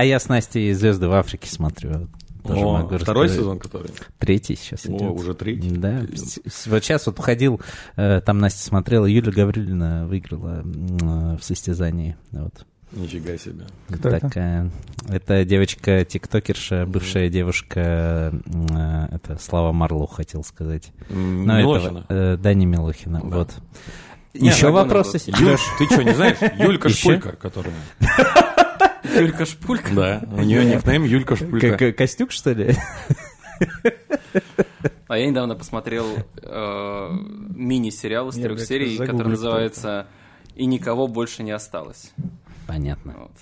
а я с Настей «Звезды в Африке» смотрю. Тоже О, могу второй рассказать. сезон который? Третий сейчас О, идет. уже третий? Да. Вот сейчас вот входил, э, там Настя смотрела, Юля Гаврилина выиграла в состязании. Вот. Нифига себе. Кто Такая. Это? это девочка-тиктокерша, бывшая девушка, э, это Слава Марлоу хотел сказать. Но Милохина? Это, э, да, не Милохина, да. вот. Еще вопросы? Юль, ты что, не знаешь? Юлька Шпулька, которая... Юлька Шпулька? Да, у нее никнейм Юлька Шпулька. Костюк, что ли? А я недавно посмотрел э, мини-сериал из трех серий, который называется «И никого больше не осталось». Понятно. Вот.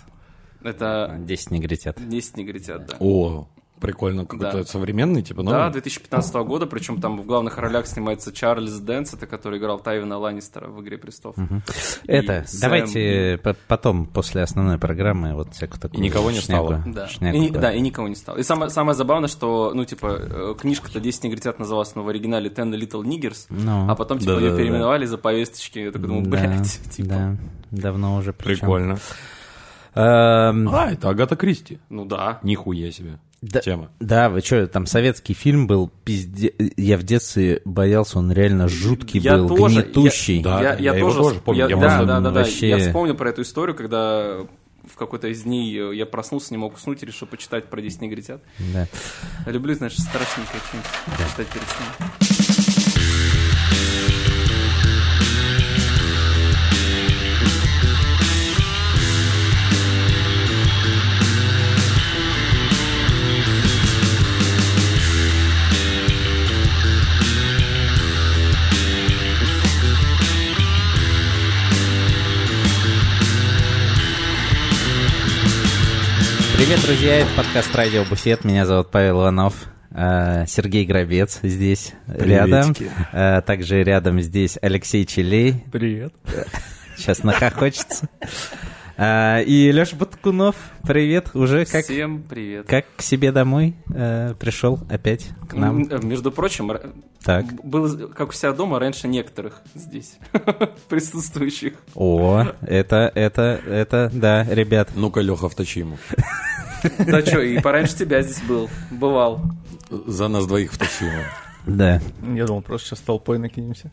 Это... Десять негритят. Десять негритят, да. О, Прикольно, какой-то да. современный, типа, новый? Да, 2015 года, причем там в главных ролях снимается Чарльз Дэнс, это который играл Тайвина Ланнистера в «Игре престолов». Угу. Это, Сэм... давайте потом, после основной программы, вот всякую такую И никого не шнягу, стало. Да. Шнягу, и, да. да, и никого не стало. И самое, самое забавное, что, ну, типа, э, книжка-то «10 негритят» называлась но в оригинале «Ten Little Niggers», ну, а потом, типа, да, ее да, переименовали да. за повесточки. Я такой думаю, блядь, да, типа. Да, давно уже причем. Прикольно. Эм... А, это Агата Кристи. Ну да. Нихуя себе да, тема. Да, вы что, там советский фильм был, пизде... я в детстве боялся, он реально жуткий я был, тоже, гнетущий. Я, я, я, я, я тоже, тоже помню. Я, я да, да, да, вообще... я вспомнил про эту историю, когда в какой-то из дней я проснулся, не мог уснуть и решил почитать про 10 негритят. Да. люблю, знаешь, страшненькое что-нибудь да. читать перед сном. Друзья, это подкаст «Радио Буфет», меня зовут Павел Иванов, э, Сергей Гробец здесь Приветики. рядом, э, также рядом здесь Алексей Челей. Привет. Сейчас нахохочется. А, и Леша Баткунов, привет, уже как... Всем привет. Как к себе домой э, пришел опять к нам? Э, между прочим, так. был как у себя дома раньше некоторых здесь присутствующих. О, это, это, это, да, ребят. Ну-ка, Леха, вточи ему. Да что, и пораньше тебя здесь был, бывал. За нас двоих ему. Да. Я думал, просто сейчас толпой накинемся.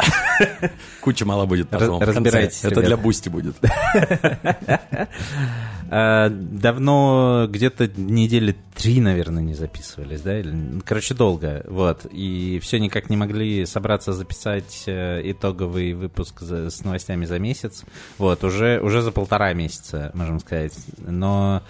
Куча мало будет потом. Разбирайтесь, Это для Бусти будет. А, давно, где-то недели три, наверное, не записывались, да? Короче, долго, вот. И все никак не могли собраться записать э, итоговый выпуск с новостями за месяц. Вот, уже, уже за полтора месяца, можем сказать. Но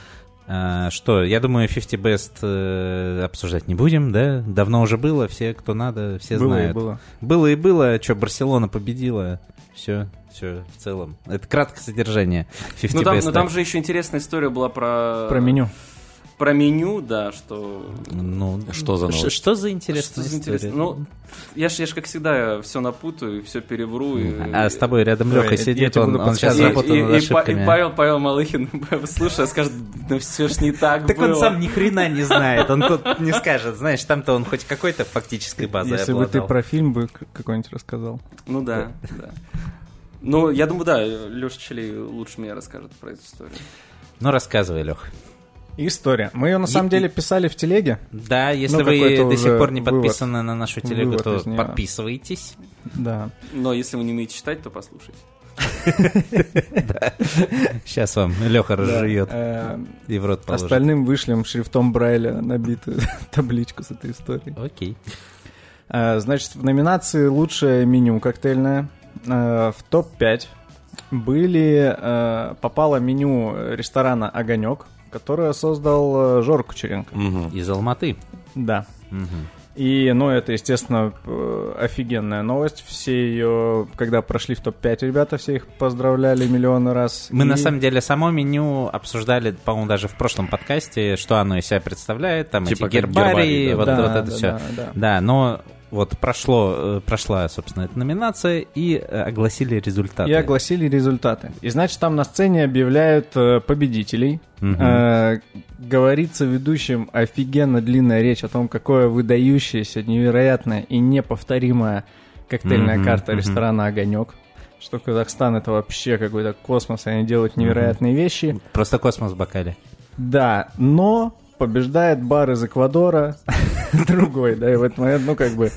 что, я думаю, 50 Best э, обсуждать не будем, да? Давно уже было, все, кто надо, все было знают. И было. было и было, что, Барселона победила, все, все в целом. Это краткое содержание 50 ну, там, Best. Но там же еще интересная история была про... Про меню про меню, да, что... Ну, что за новость? Что за интересная что история? За Ну, я ж, я ж, как всегда, все напутаю, все перевру. И... А с тобой рядом Леха сидит, он, он сейчас работает над ошибками. И, Павел, Павел Малыхин, слушай, скажет, ну все ж не так Так было. он сам ни хрена не знает, он тут не скажет, знаешь, там-то он хоть какой-то фактической базой Если бы ты про фильм бы какой-нибудь рассказал. Ну да, да. Ну, я думаю, да, Леша Челей лучше меня расскажет про эту историю. Ну, рассказывай, Лех. История. Мы ее на самом деле писали в телеге. Да, если ну, вы до сих пор не подписаны на нашу телегу, то подписывайтесь. Да. Но если вы не умеете читать, то послушайте. Сейчас вам Леха разжует э, и в рот положит. Остальным вышлем шрифтом Брайля набитую табличку с этой историей. Окей. Э, значит, в номинации «Лучшее меню коктейльное» э, в топ-5 были, попало меню ресторана «Огонек», которое создал э, Жор Кучеренко. Угу. Из Алматы. Да. Угу. И, ну, это, естественно, э, офигенная новость. Все ее, когда прошли в топ-5, ребята, все их поздравляли миллионы раз. Мы, и... на самом деле, само меню обсуждали, по-моему, даже в прошлом подкасте, что оно из себя представляет, там типа эти гербарии, да? вот, да, вот это да, все. Да, да. да, но вот прошло, э, прошла, собственно, эта номинация, и э, огласили результаты. И огласили результаты. И, значит, там на сцене объявляют э, победителей. Угу. Э, говорится ведущим офигенно длинная речь о том, какое выдающееся, невероятное и неповторимая коктейльная угу, карта угу. ресторана «Огонек» что Казахстан это вообще какой-то космос, они делают невероятные угу. вещи. Просто космос в бокале. Да, но побеждает бар из Эквадора, другой, да, и в этот момент, ну, как бы,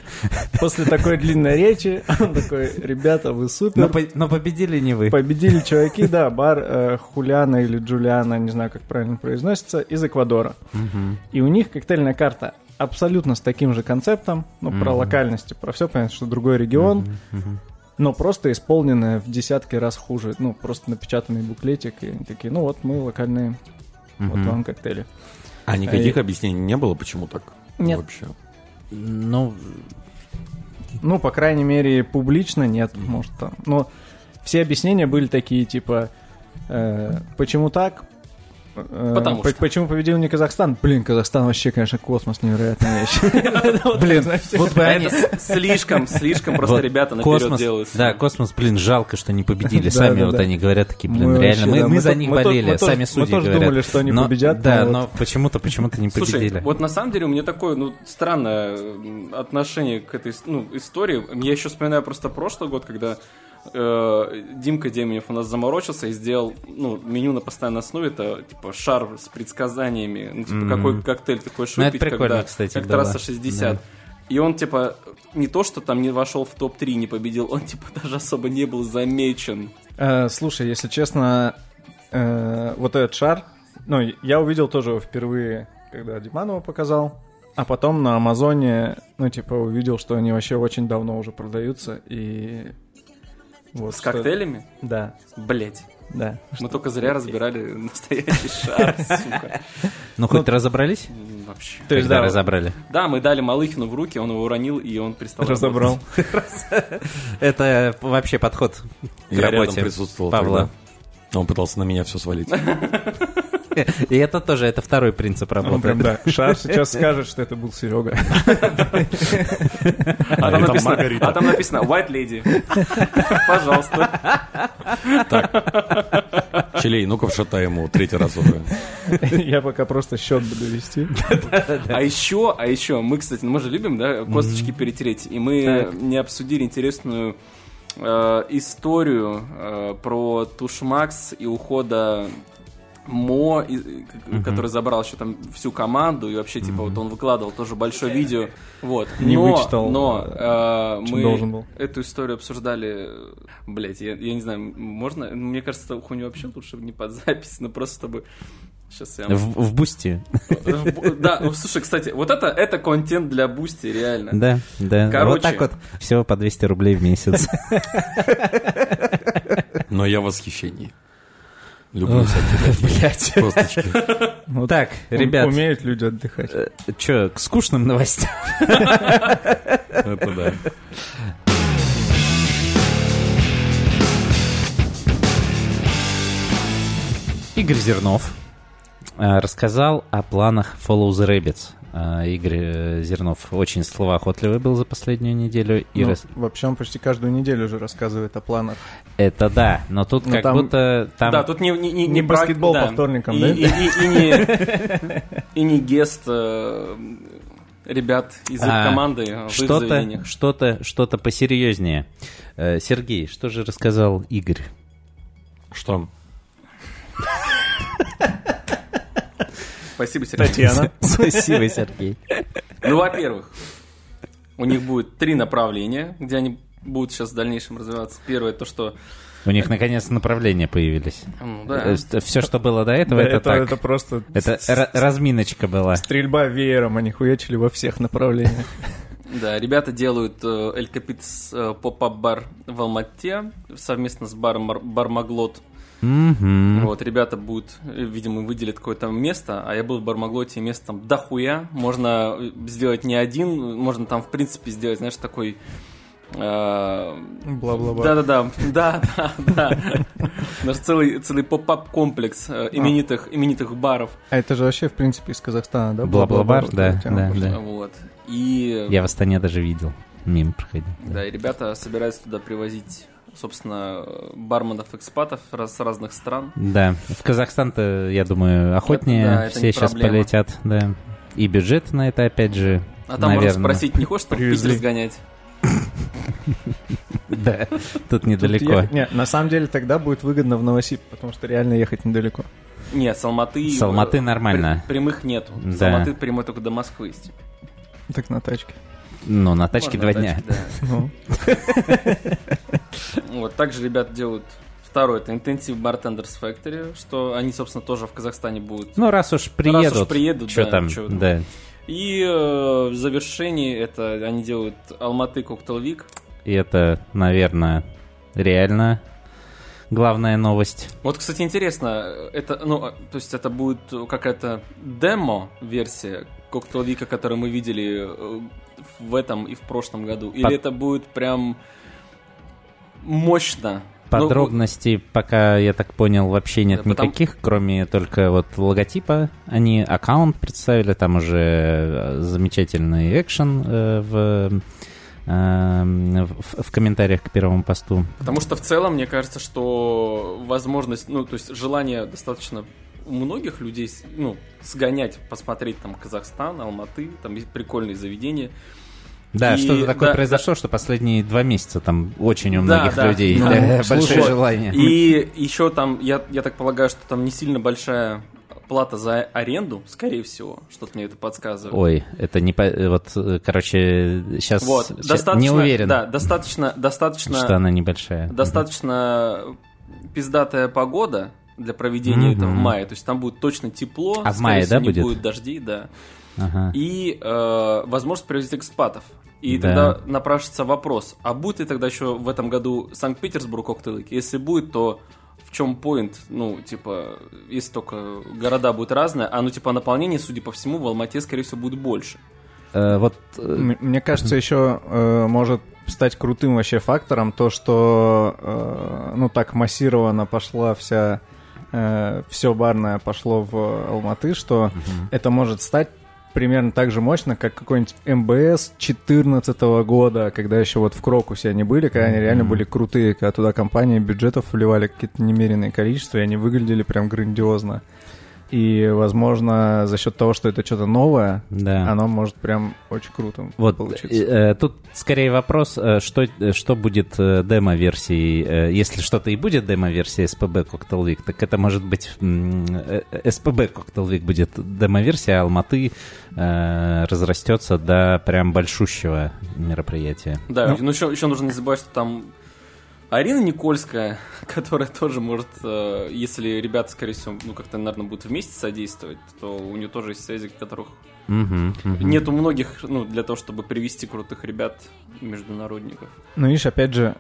после такой длинной речи, он такой, ребята, вы супер. Но, по, но победили не вы. Победили чуваки, да, бар э, Хуляна или Джулиана, не знаю, как правильно произносится, из Эквадора. Угу. И у них коктейльная карта абсолютно с таким же концептом, ну, угу. про локальности, про все, понятно, что другой регион, угу. Угу. но просто исполненная в десятки раз хуже, ну, просто напечатанный буклетик, и они такие, ну, вот мы локальные, угу. вот вам коктейли. А никаких и... объяснений не было, почему так? Нет. Вообще. Ну, ну, по крайней мере, публично нет, может там. Но все объяснения были такие, типа, э, почему так, Потому что. Почему победил не Казахстан? Блин, Казахстан вообще, конечно, космос невероятная вещь. Блин, вот бы они... Слишком, слишком просто ребята наперед делают. Да, космос, блин, жалко, что не победили. Сами вот они говорят такие, блин, реально, мы за них болели, сами судьи говорят. Мы тоже думали, что они победят. Да, но почему-то, почему-то не победили. Вот на самом деле у меня такое, ну, странное отношение к этой ну, истории. Я еще вспоминаю просто прошлый год, когда э, Димка Деминев у нас заморочился и сделал ну, меню на постоянной основе. Это типа шар с предсказаниями. Ну, типа, mm-hmm. какой коктейль ты хочешь ну, выпить, когда кстати, как трасса 60. Да. И он, типа, не то, что там не вошел в топ-3, не победил, он, типа, даже особо не был замечен. Э, слушай, если честно, э, вот этот шар, ну, я увидел тоже впервые, когда Диманова показал, а потом на Амазоне, ну, типа, увидел, что они вообще очень давно уже продаются, и вот, С что... коктейлями? Да. Блять. Да. Мы только зря разбирали настоящий шар, сука. Ну, хоть разобрались? Вообще. То есть, да, разобрали. Да, мы дали Малыхину в руки, он его уронил, и он перестал Разобрал. Это вообще подход к работе присутствовал Павла. Он пытался на меня все свалить. И это тоже, это второй принцип работы. прям, да. Шар сейчас скажет, что это был Серега. А, там, написано, а там написано White Lady. Пожалуйста. Так. Челей, ну-ка вшатай ему третий раз уже. Я пока просто счет буду вести. А еще, а еще, мы, кстати, мы же любим, да, косточки перетереть, и мы не обсудили интересную э, историю э, про Тушмакс и ухода Мо, который забрал еще там всю команду, и вообще, типа, вот он выкладывал тоже большое видео. Вот. Не но, вычитал. Но э, мы должен был. эту историю обсуждали. Блять, я, я не знаю, можно. Мне кажется, хуйню вообще лучше не под запись, но просто чтобы. Сейчас я... В, в Бусти. Да, слушай, кстати, вот это, это контент для Бусти, реально. Да, да. Короче... Вот так вот, всего по 200 рублей в месяц. Но я в восхищении. Люблю всякие косточки. Вот так, ребят. Умеют люди отдыхать. Э, Че, к скучным новостям? Это да. Игорь Зернов э, рассказал о планах Follow the Rabbits. А, Игорь э, Зернов очень словоохотливый был за последнюю неделю. И ну, рас... Вообще он почти каждую неделю уже рассказывает о планах. Это да, но тут но ну, как там... будто там... Да, тут не, не, не, не баскетбол да. по вторникам, и, да? И, и, и, не, и не гест э, ребят из их а, команды что-то, что-то, что-то посерьезнее. Э, Сергей, что же рассказал Игорь? Что? Спасибо, Сергей. Татьяна. Спасибо, Сергей. Ну, во-первых, у них будет три направления, где они будут сейчас в дальнейшем развиваться. Первое, то, что у них наконец направления появились. Ну, да. Все, что было до этого, да, это, это так. Это просто... Это разминочка была. Стрельба веером, они хуячили во всех направлениях. Да, ребята делают э, Эль Капитс э, поп-ап бар в Алмате совместно с баром Бармаглот. Mm-hmm. Вот, ребята будут, видимо, выделят какое-то место, а я был в Бармаглоте, место там дохуя. Можно сделать не один, можно там, в принципе, сделать, знаешь, такой... Э, Бла-бла-бла. Да-да-да, да-да, да. Наш целый, целый поп-ап комплекс э, именитых, именитых баров. А это же вообще, в принципе, из Казахстана, да? Бла-бла-бар, да, да, да. Вот. И... Я в Астане даже видел, мимо проходил. Да, и ребята собираются туда привозить собственно, барменов-экспатов с разных стран. Да, в Казахстан-то, я думаю, охотнее это, да, это все сейчас проблема. полетят, да. И бюджет на это, опять же, А там наверное. можно спросить, не хочешь там Питер сгонять? Да, тут недалеко. Нет, на самом деле тогда будет выгодно в Новосиб, потому что реально ехать недалеко. Нет, с Алматы... С Алматы нормально. Прямых нету. С Да. Алматы прямой только до Москвы есть. Так на тачке. Ну, на тачке два дня. Ну, Вот, также ребята делают второй, это Intensive Bartenders Factory, что они, собственно, тоже в Казахстане будут. Ну, раз уж приедут, приедут, что да, там, чё да. И э, в завершении это они делают Алматы Cocktail Week. И это, наверное, реально главная новость. Вот, кстати, интересно, это, ну, а, то есть это будет какая-то демо-версия Cocktail Week, которую мы видели э, в этом и в прошлом году? Или Под- это будет прям мощно? Ну, Подробностей пока, я так понял, вообще нет Да, потому- никаких, кроме только вот логотипа. Они аккаунт представили, там уже э, замечательный экшен э, в, э, в, в комментариях к первому посту. Потому что в целом, мне кажется, что возможность, ну, то есть желание достаточно у многих людей, ну, сгонять, посмотреть там Казахстан, Алматы, там есть прикольные заведения. Да, И- что-то такое да, произошло, что последние два месяца там очень у Да, многих да. людей Ну, слушай, большое желание. И еще там, я, я так полагаю, что там не сильно большая плата за аренду, скорее всего, что-то мне это подсказывает. Ой, это не... по- Вот, короче, сейчас вот, достаточно, не уверен, да, достаточно, достаточно, что она небольшая. достаточно пиздатая погода для проведения Мгм. этого в мае. То есть там будет точно тепло, А в скорее мае, всего, да, не будет? будет дождей, да. Ага. И э, возможность привозить экспатов. И Да. тогда напрашивается вопрос, а будет ли тогда еще в этом году Санкт-Петербург коктейлик? Если будет, то в чем поинт? Ну, типа, если только города будут разные, а ну, типа, наполнение, судя по всему, в Алмате, скорее всего, будет больше. Э, вот э, Мне кажется, еще э, может стать крутым вообще фактором то, что э, ну так массированно пошла вся все барное пошло в Алматы, что это может стать примерно так же мощно, как какой-нибудь МБС 2014 года, когда еще вот в Крокусе они были, когда они реально были крутые, когда туда компании бюджетов вливали какие-то немеренные количества, и они выглядели прям грандиозно. И, возможно, за счет того, что это что-то новое, да. оно может прям очень круто Вот, получиться. э, э, тут скорее вопрос, э, что, э, что будет э, демо-версией, э, если что-то и будет демо-версия SPB Cocktail Week, так это может быть э, SPB Cocktail Week будет демо-версия, а Алматы э, разрастется до прям большущего мероприятия. Да, Ну. ну, еще, еще нужно не забывать, что там Арина Никольская, которая тоже может, э, если ребята, скорее всего, ну как-то, наверное, будут вместе содействовать, то у нее тоже есть связи, которых Мгм, мгм. нету многих, ну, для того, чтобы привести крутых ребят, международников. Ну, видишь, опять же,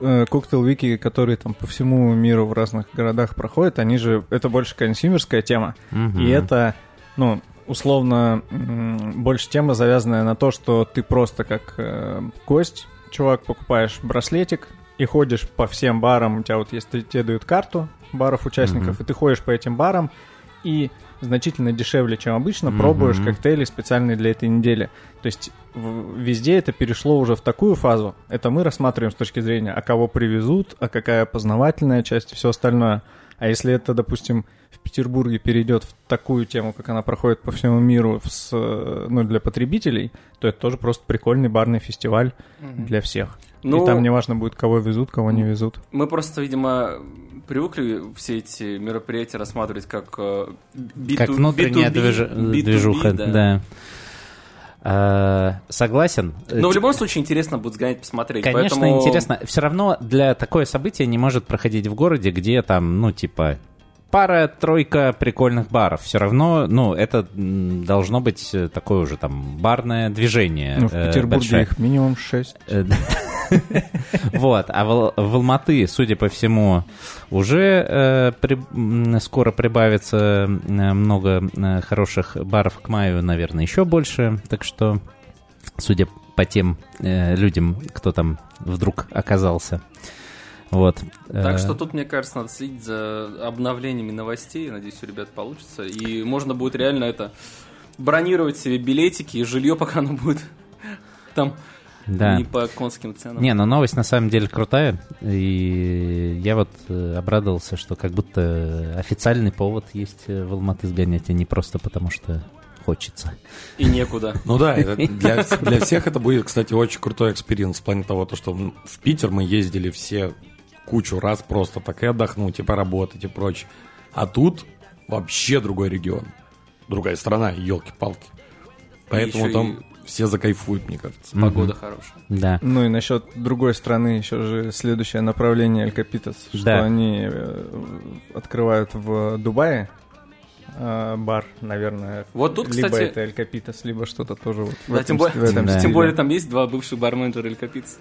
коктейл-вики, которые там по всему миру в разных городах проходят, они же, это больше консюмерская тема, Мгм. и это, ну, условно, больше тема завязанная на то, что ты просто как э, гость, чувак, покупаешь браслетик и ходишь по всем барам, у тебя вот есть, тебе дают карту баров участников, Мгм. и ты ходишь по этим барам, и значительно дешевле, чем обычно, Мгм. пробуешь коктейли специальные для этой недели. То есть в- везде это перешло уже в такую фазу. Это мы рассматриваем с точки зрения, а кого привезут, а какая познавательная часть и все остальное. А если это, допустим, в Петербурге перейдет в такую тему, как она проходит по всему миру с, э, ну, для потребителей, то это тоже просто прикольный барный фестиваль для всех. Ну, И там неважно будет, кого везут, кого не везут. мы просто, видимо, привыкли все эти мероприятия рассматривать как э, B2, Как внутренняя B2B, движ- B2B, движуха, да. да. Э, Согласен. Но в любом случае интересно будет сгонять посмотреть. Конечно, поэтому- интересно. Все равно для такое событие не может проходить в городе, где там, ну, типа, пара-тройка прикольных баров. Все равно, ну, это должно быть э, такое уже там барное движение. Ну, в э, Петербурге большое. их минимум 6. Э. Вот, а в Ал- в Алматы, судя по всему, уже скоро прибавится много хороших баров к маю, наверное, еще больше. Так что, судя по тем людям, кто там вдруг оказался. Вот. Так Э, что тут, мне кажется, надо следить за обновлениями новостей. Надеюсь, у ребят получится. И можно будет реально это бронировать себе билетики и жилье, пока оно будет там да. не по конским ценам. Не, но новость на самом деле крутая. И я вот э, обрадовался, что как будто официальный повод есть э, в Алматы сгонять, а не просто потому что хочется. И некуда. Ну да, это для, для всех это будет, кстати, очень крутой experience в плане того, то, что в Питер мы ездили все кучу раз просто так и отдохнуть, и поработать, и прочее. А тут вообще другой регион. Другая страна, елки-палки. Поэтому там и все закайфуют, мне кажется. Погода хорошая. Да. Ну и насчет другой страны еще же следующее направление Эль Капитас, что Да. они э, открывают в Дубае бар, наверное. Вот тут, либо кстати- это Эль Капитас, либо что-то тоже вот в Да, этом тем, более, в этом Да. тем более там есть два бывших барменджера Эль Капиц.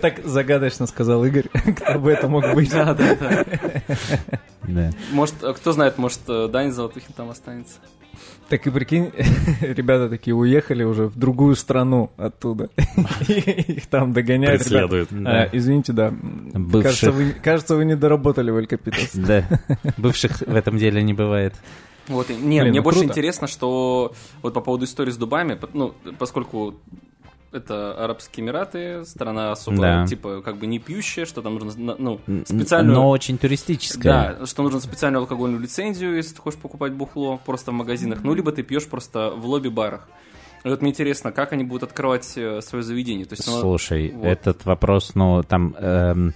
Так- загадочно сказал Игорь, кто бы это мог быть. Да, да, да. Может, э, кто знает, может, э, Дань Золотухин там останется. Так и прикинь, ребята такие уехали уже в другую страну оттуда. Их там догоняют. Преследуют. А, Извините, да. Бывших. Кажется, вы, кажется, вы не доработали в Эль Капитас. Да. Бывших в этом деле не бывает. Вот, не, Блин, мне ну больше круто. интересно, что вот по поводу истории с Дубами, ну, поскольку это Арабские Эмираты, страна особо, Да. типа, как бы не пьющая, что там нужно, ну, специальную... Но очень туристическая. Да, что нужно специальную алкогольную лицензию, если ты хочешь покупать бухло просто в магазинах, ну, либо ты пьешь просто в лобби-барах. И вот мне интересно, как они будут открывать э, свое заведение. То есть, оно- Слушай, вот. этот вопрос, ну, там, эм,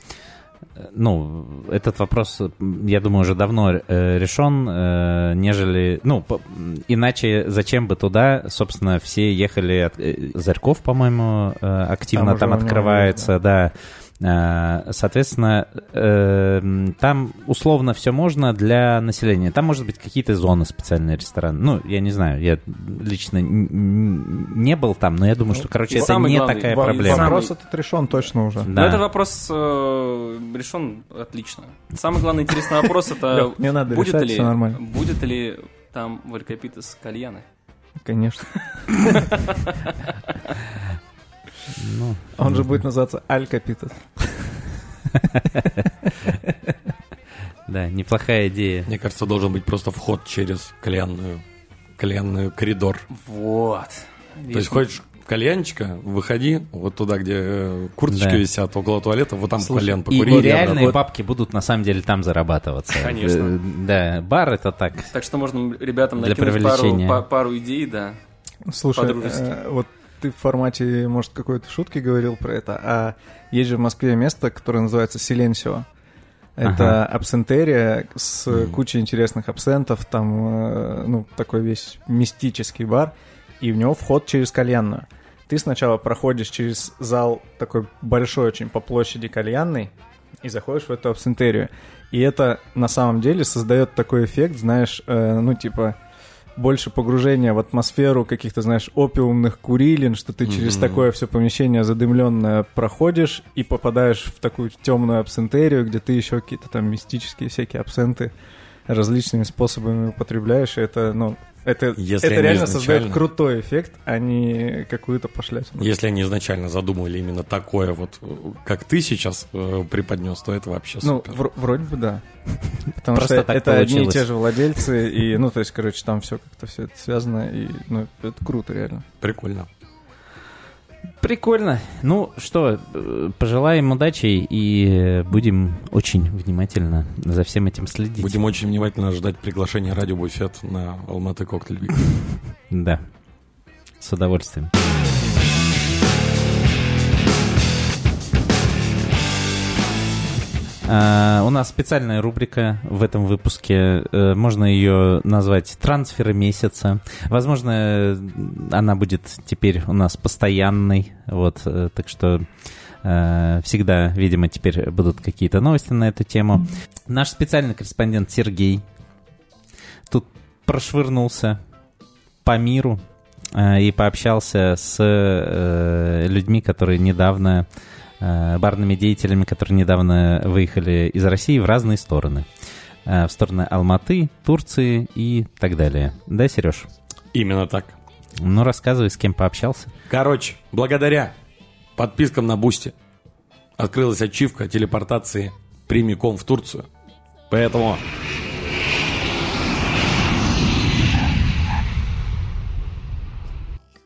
ну, этот вопрос, я думаю, уже давно э, решен, э, нежели, ну, иначе зачем бы туда, собственно, все ехали, от, э, Зарьков, по-моему, активно Там там, открывается, да. Э, Соответственно, э, м, там условно все можно для населения. Там, может быть, какие-то зоны специальные рестораны. Ну, я не знаю, я лично не был там, но я думаю, что, короче, это не главный такая проблема. Вопрос этот решен точно уже. Но Да. этот вопрос э, решен отлично. Самый главный интересный вопрос это будет решать, ли будет ли там в Эль Капитас кальяны? Конечно. Ну, Он же будет называться Аль Капитас. да, неплохая идея. Мне кажется, должен быть просто вход через кальянную, кальянную коридор. Вот. То есть хочешь кальянчика, выходи вот туда, где э, курточки Да. висят около туалета, вот там Слушай, кальян покури. и и реальные обратно. бабки будут на самом деле там зарабатываться. Конечно. Э, Да, бар это так. Так что можно ребятам накинуть пару, пару идей, да. Слушай, По-дружески. э, вот ты в формате, может, какой-то шутки говорил про это, а есть же в Москве место, которое называется Силенсио. Это абсентерия с Мгм. кучей интересных абсентов, там, э, ну, такой весь мистический бар, и в него вход через кальянную. Ты сначала проходишь через зал такой большой очень по площади кальянный и заходишь в эту абсентерию. И это на самом деле создает такой эффект, знаешь, э, ну, типа, больше погружения в атмосферу каких-то, знаешь, опиумных курилин, что ты через Мгм. такое все помещение задымленное проходишь и попадаешь в такую темную абсентерию, где ты еще какие-то там мистические всякие абсенты различными способами употребляешь. И это, ну, это, Если это реально изначально- создает крутой эффект, а не какую-то пошлятину. Если они изначально задумывали именно такое вот, как ты сейчас э, преподнес, то это вообще Ну, супер. вр- вроде бы да. Потому что это одни и те же владельцы, и, ну, то есть, короче, там все как-то все это связано, и, ну, это круто, реально. Прикольно. Прикольно. Ну что, э, пожелаем удачи и э, будем очень внимательно за всем этим следить. Будем очень внимательно ждать приглашения Радио Буфет на Алматы Коктейль. Да. С удовольствием. А, у нас специальная рубрика в этом выпуске. Э, Можно ее назвать «Трансферы месяца». Возможно, э, она будет теперь у нас постоянной. Вот, э, так что э, всегда, видимо, теперь будут какие-то новости на эту тему. Наш специальный корреспондент Сергей тут прошвырнулся по миру э, и пообщался с э, людьми, которые недавно, э, барными деятелями, которые недавно выехали из России в разные стороны. Э, в стороны Алматы, Турции и так далее. Да, Сереж? Именно так. Ну, рассказывай, с кем пообщался. Короче, благодаря подпискам на Boosty открылась ачивка телепортации прямиком в Турцию. Поэтому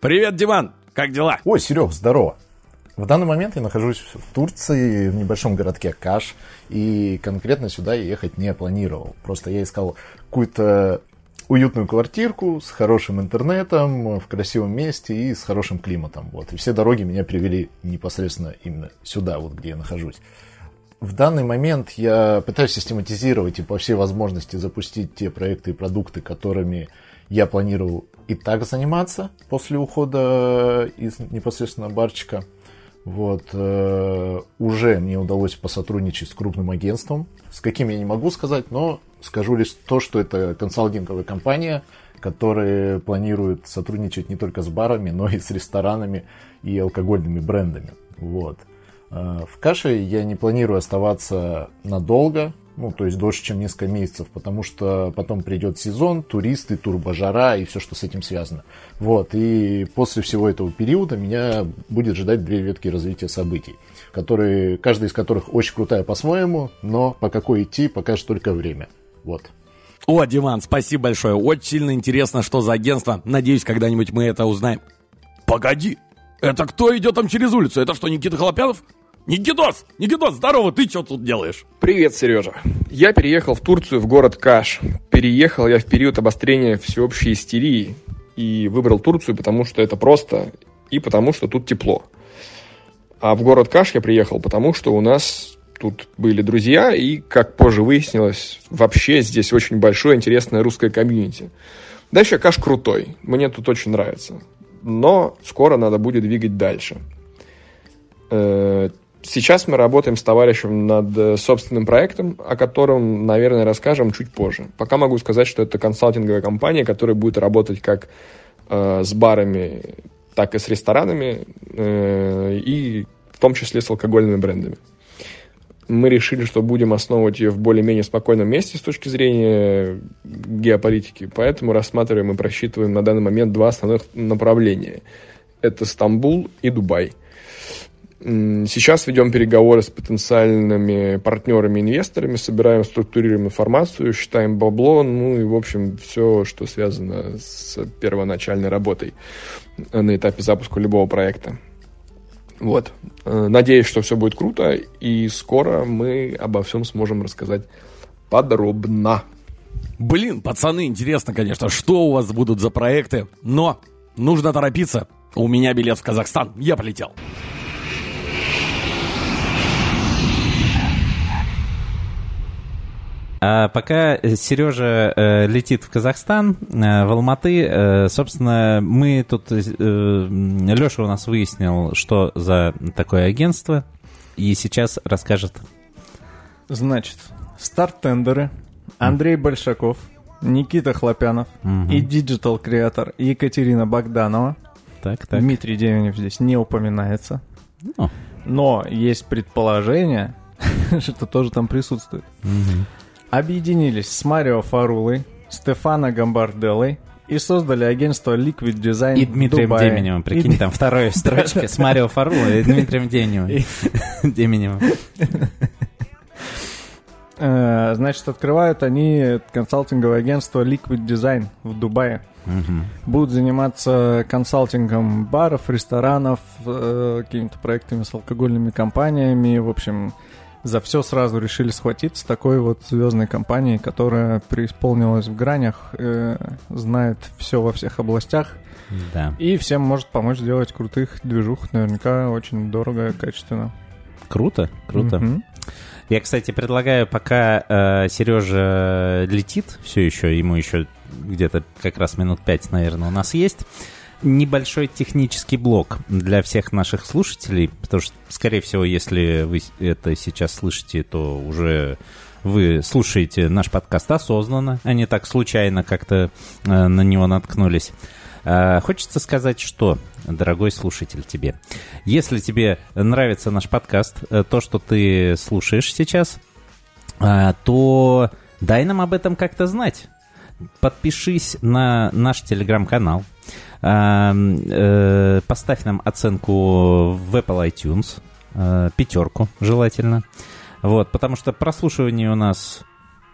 Привет, Диман! Как дела? Ой, Серег, здорово. В данный момент я нахожусь в Турции, в небольшом городке Каш, и конкретно сюда я ехать не планировал. Просто я искал какую-то уютную квартирку с хорошим интернетом, в красивом месте и с хорошим климатом. Вот. И все дороги меня привели непосредственно именно сюда, вот где я нахожусь. в данный момент я пытаюсь систематизировать и по всей возможности запустить те проекты и продукты, которыми я планировал и так заниматься после ухода из непосредственно барчика. Вот, э, уже мне удалось посотрудничать с крупным агентством, с каким я не могу сказать, но скажу лишь то, что это консалтинговая компания, которая планирует сотрудничать не только с барами, но и с ресторанами и алкогольными брендами. Вот. Э, в каше я не планирую оставаться надолго, ну, то есть дольше, чем несколько месяцев, потому что потом придет сезон, туристы, турбожара и все, что с этим связано. Вот, и после всего этого периода меня будет ждать две ветки развития событий, которые, каждая из которых очень крутая по-своему, но по какой идти, покажет только время. Вот. О, Диман, спасибо большое. Очень сильно интересно, что за агентство. Надеюсь, когда-нибудь мы это узнаем. Погоди, это кто идет там через улицу? Это что, Никита Холопянов? Никитос! Никитос, здорово, ты что тут делаешь? Привет, Сережа. Я переехал в Турцию, в город Каш. Переехал я в период обострения всеобщей истерии. И выбрал Турцию, потому что это просто, и потому что тут тепло. А в город Каш я приехал, потому что у нас тут были друзья, и, как позже выяснилось, вообще здесь очень большое интересное русское комьюнити. Да еще Каш крутой, мне тут очень нравится. Но скоро надо будет двигать дальше. Сейчас мы работаем с товарищем над э, собственным проектом, о котором, наверное, расскажем чуть позже. Пока могу сказать, что это консалтинговая компания, которая будет работать как э, с барами, так и с ресторанами, э, и в том числе с алкогольными брендами. Мы решили, что будем основывать ее в более-менее спокойном месте с точки зрения геополитики, поэтому рассматриваем и просчитываем на данный момент два основных направления. Это Стамбул и Дубай – Сейчас ведем переговоры с потенциальными партнерами, инвесторами, собираем, структурируем информацию, считаем бабло, ну и, в общем, все, что связано с первоначальной работой на этапе запуска любого проекта. Вот. Э, надеюсь, что все будет круто, и скоро мы обо всем сможем рассказать подробно. Блин, пацаны, интересно, конечно, что у вас будут за проекты, но нужно торопиться. У меня билет в Казахстан, я полетел. А пока Сережа э, летит в Казахстан, э, в Алматы, э, собственно, мы тут... Э, Леша у нас выяснил, что за такое агентство, и сейчас расскажет. Значит, старт-тендеры, Андрей Большаков, Никита Хлопянов Мгм. и digital creator Екатерина Богданова. Так, так. Дмитрий Деменев здесь не упоминается. Ну, Но есть предположение, что тоже там присутствует. мгм. Объединились с Марио Фарулой, Стефано Гамбарделлой и создали агентство Liquid Design И Дмитрием Дубае. Деменевым, прикинь, И- там вторая строчка с Марио Фарула и Дмитрием Деменевым. Деменевым. Э, Значит, открывают они консалтинговое агентство Liquid Design в Дубае. Мгм. Будут заниматься консалтингом баров, ресторанов, э, какими-то проектами с алкогольными компаниями. В общем, за все сразу решили схватиться такой вот звездной компанией, которая преисполнилась в гранях, э, знает все во всех областях Да. и всем может помочь сделать крутых движух. Наверняка очень дорого, качественно. Круто, круто. Мгм. Я, кстати, предлагаю, пока э, Сережа летит, все еще, ему еще где-то как раз минут пять, наверное, у нас есть, небольшой технический блок для всех наших слушателей, потому что, скорее всего, если вы это сейчас слышите, то уже вы слушаете наш подкаст осознанно, а не так случайно как-то э, на него наткнулись. Э, Хочется сказать, что, дорогой слушатель, тебе, если тебе нравится наш подкаст, э, то, что ты слушаешь сейчас, а, то дай нам об этом как-то знать. Подпишись на наш телеграм-канал. А, э, Поставь нам оценку в Apple iTunes. э, Пятерку желательно. Вот, потому что прослушиваний у нас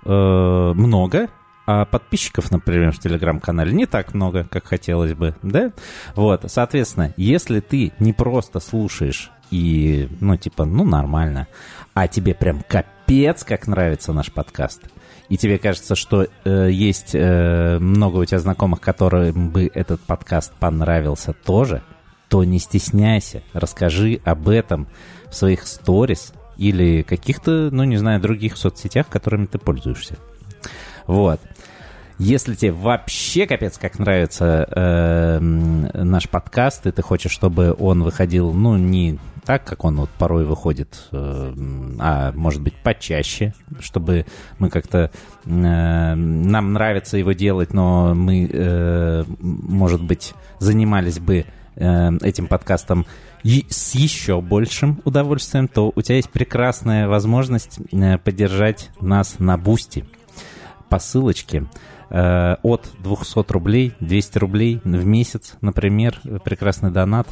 э, много, а подписчиков, например, в телеграм-канале не так много, как хотелось бы, да? Вот, соответственно, если ты не просто слушаешь и, ну, типа, ну, нормально, а тебе прям капец как нравится наш подкаст, и тебе кажется, что э, есть э, много у тебя знакомых, которым бы этот подкаст понравился тоже, то не стесняйся, расскажи об этом в своих сторис, или каких-то, ну, не знаю, других соцсетях, которыми ты пользуешься. Вот. Если тебе вообще капец как нравится э, наш подкаст, и ты хочешь, чтобы он выходил, ну, не так, как он вот порой выходит, э, а может быть почаще, чтобы мы как-то... Э, нам нравится его делать, но мы, э, может быть, занимались бы этим подкастом с еще большим удовольствием, то у тебя есть прекрасная возможность э, поддержать нас на Boosty. По ссылочке э, от 200 рублей, 200 рублей в месяц, например, прекрасный донат.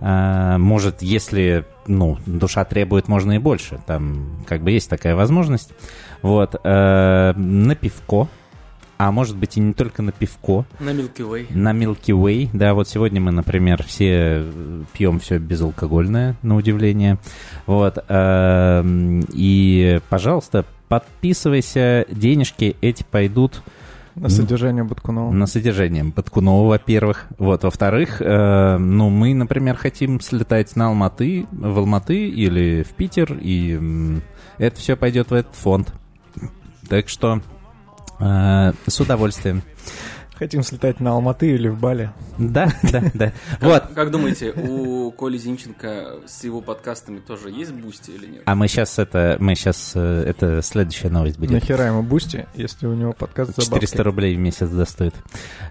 Э, может, если ну, душа требует, можно и больше. Там как бы есть такая возможность. Вот. Э, на пивко. А может быть и не только на пивко. На Milky Way. На Milky Way. Да, вот сегодня мы, например, все пьем все безалкогольное, на удивление. Вот. Э, и, пожалуйста, подписывайся. Денежки эти пойдут На содержание Баткунова. на содержание Баткунова, во-первых. Вот, во-вторых, э, ну, мы, например, хотим слетать на Алматы, в Алматы или в Питер, и это все пойдет в этот фонд. Так что э, с удовольствием. Хотим слетать на Алматы или в Бали. Да, да, да. Вот. Как думаете, у Коли Зинченко с его подкастами тоже есть Boosty или нет? А мы сейчас это, мы сейчас, это следующая новость будет. Нахера ему Boosty, если у него подкаст за 400 бабки? рублей в месяц достоит.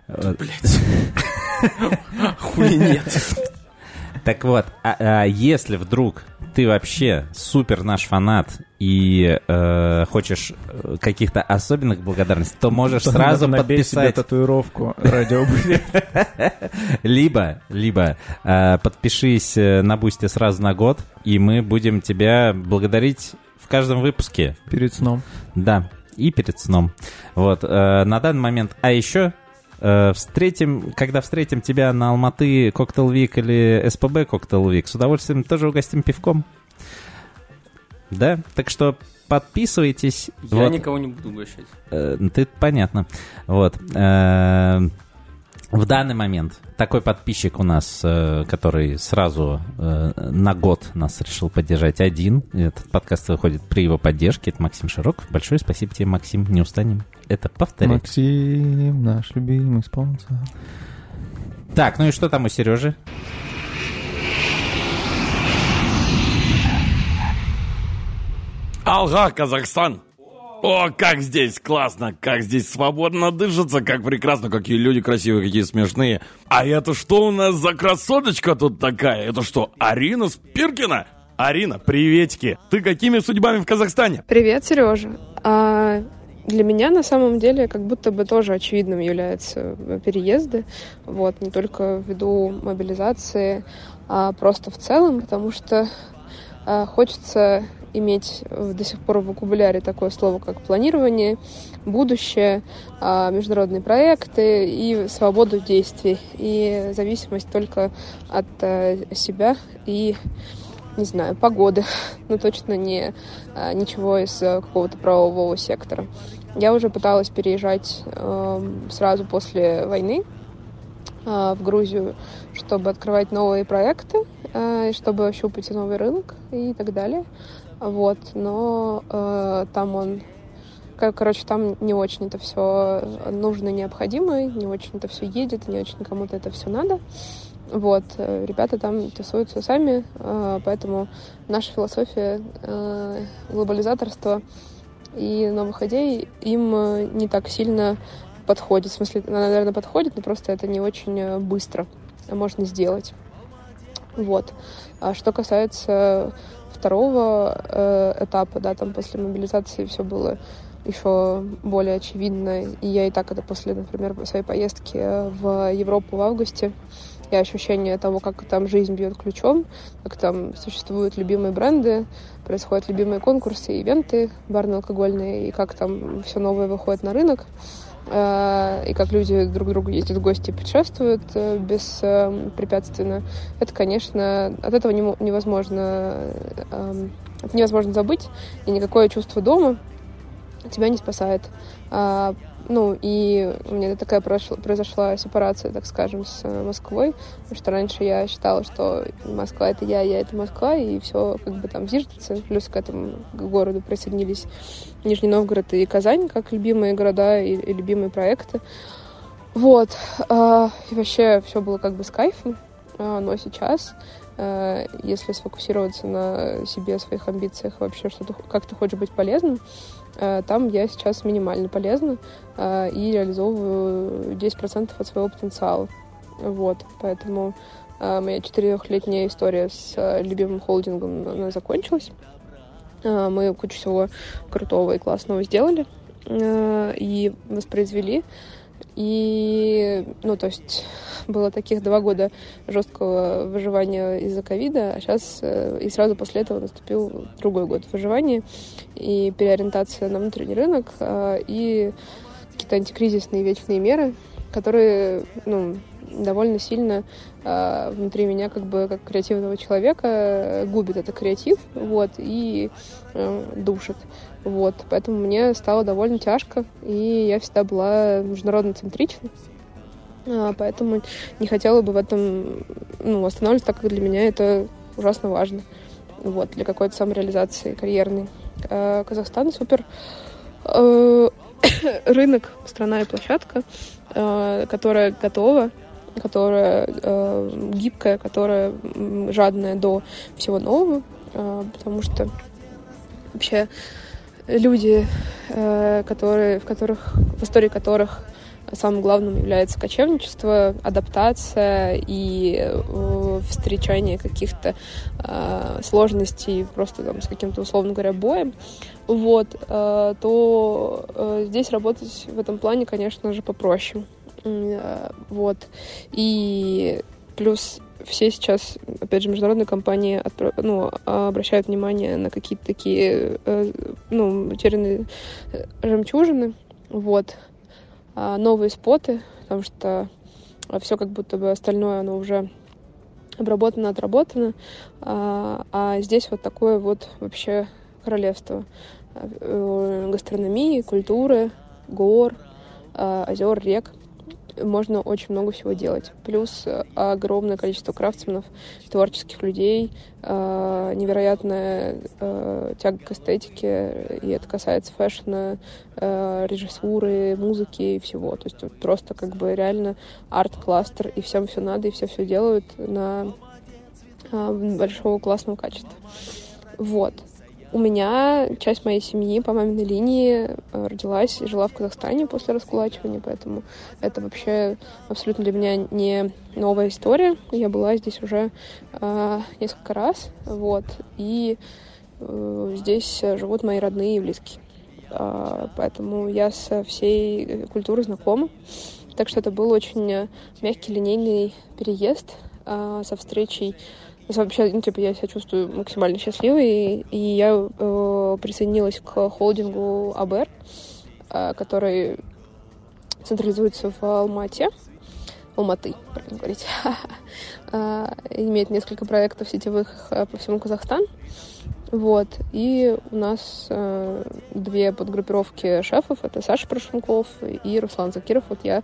Вот. Хули нет. Так вот, а- а если вдруг ты вообще супер наш фанат и э, хочешь э, каких-то особенных благодарностей, то можешь То сразу подписать татуировку радио либо, либо э, подпишись э, на Boosty сразу на год, и мы будем тебя благодарить в каждом выпуске. перед сном. Да, и перед сном. Вот, э, на данный момент. А еще встретим, когда встретим тебя на Almaty Cocktail Week или СПБ Cocktail Week, с удовольствием тоже угостим пивком. Да, так что подписывайтесь. Я Вот. никого не буду угощать. Э, ты понятно. Вот. В данный момент такой подписчик у нас, э, который сразу э, на год нас решил поддержать один. Этот подкаст выходит при его поддержке. Это Максим Широков. Большое спасибо тебе, Максим. Не устанем это повторять. Максим, наш любимый спонсор. Так, ну и что там у Сережи? Алга, Казахстан! О, как здесь классно, как здесь свободно дышится, как прекрасно, какие люди красивые, какие смешные. А это что у нас за красоточка тут такая? Это что, Арина Спиркина? Арина, приветики. Ты какими судьбами в Казахстане? Привет, Сережа. А для меня на самом деле как будто бы тоже очевидным являются переезды. Вот, не только ввиду мобилизации, а просто в целом, потому что а, хочется иметь э, до сих пор в вокабуляре такое слово, как планирование, будущее, а, международные проекты и свободу действий, и зависимость только от э, себя и не знаю, погоды, но точно не а, ничего из э, какого-то правового сектора. Я уже пыталась переезжать эм, сразу после войны в Грузию, чтобы открывать новые проекты, чтобы ощупать новый рынок и так далее. Вот, но э, там он Кор- Короче, там не очень это все нужно, необходимо, не очень это все едет, не очень кому-то это все надо. Вот, э, ребята там тусуются сами, э, поэтому наша философия э, глобализаторства и новых идей им э, не так сильно подходит. В смысле, она, наверное, подходит, но просто это не очень э, быстро можно сделать. Вот. А что касается второго э, этапа, да, там после мобилизации все было еще более очевидно. И я и так это после, например, своей поездки в Европу в августе и ощущение того, как там жизнь бьет ключом, как там существуют любимые бренды, происходят любимые конкурсы, ивенты барно-алкогольные, и как там все новое выходит на рынок, э, и как люди друг к другу ездят в гости и путешествуют э, беспрепятственно. Это, конечно, от этого не мо- невозможно, э, эм, это невозможно забыть, и никакое чувство дома тебя не спасает. А, ну, и у меня такая прошла, произошла сепарация, так скажем, с э, Москвой, потому что раньше я считала, что Москва — это я, я — это Москва, и все как бы там зиждется. Плюс к этому городу присоединились Нижний Новгород и Казань, как любимые города и, и любимые проекты. Вот. А, и вообще все было как бы с кайфом. А, но сейчас, а, если сфокусироваться на себе, своих амбициях, вообще что-то, как ты хочешь быть полезным, там я сейчас минимально полезна а, и реализовываю 10% от своего потенциала. Вот, поэтому а, моя четырехлетняя история с любимым холдингом она закончилась. Мы кучу всего крутого и классного сделали и воспроизвели. И, ну, то есть было таких два года жесткого выживания из-за ковида, а сейчас э, и сразу после этого наступил другой год выживания и переориентация на внутренний рынок а, и какие-то антикризисные вечные меры, которые, ну, довольно сильно э, внутри меня, как бы как креативного человека, губит это креатив, вот, и э, душит. Вот, поэтому мне стало довольно тяжко, и я всегда была международно центрична. Поэтому не хотела бы в этом ну, останавливаться, так как для меня это ужасно важно. Вот, для какой-то самореализации карьерной. А, Казахстан супер э, рынок, страна и площадка, э, которая готова, которая э, гибкая, которая жадная до всего нового, потому что вообще люди, которые, в которых, в истории которых самым главным является кочевничество, адаптация и э, встречание каких-то э, сложностей просто там с каким-то, условно говоря, боем, вот, э, то э, здесь работать в этом плане, конечно же, попроще. Э, вот. И плюс все сейчас, опять же, международные компании отправ... ну, обращают внимание на какие-то такие, э, ну, утерянные э, жемчужины, вот, а, новые споты, потому что все как будто бы остальное, оно уже обработано, отработано. А, а здесь вот такое вот вообще королевство э, гастрономии, культуры, гор, а, озер, рек можно очень много всего делать. Плюс э, огромное количество крафтсменов, творческих людей, э, невероятная э, тяга к эстетике, и это касается фэшна, режиссуры, музыки и всего. То есть просто как бы реально арт-кластер, и всем все надо, и все все делают на большого классного качества. Вот. У меня часть моей семьи по маминой линии э, родилась и жила в Казахстане после раскулачивания, поэтому это вообще абсолютно для меня не новая история. Я была здесь уже э, несколько раз, вот, и э, здесь живут мои родные и близкие. Э, поэтому я со всей культурой знакома. Так что это был очень мягкий линейный переезд э, со встречей Вообще, ну, типа, я себя чувствую максимально счастливой, и я э, присоединилась к холдингу АБР, э, который централизуется в Алмате. Алматы, правильно говорить. э, имеет несколько проектов сетевых э, по всему Казахстану. Вот. И у нас э, две подгруппировки шефов. Это Саша Прошенков и Руслан Закиров. Вот я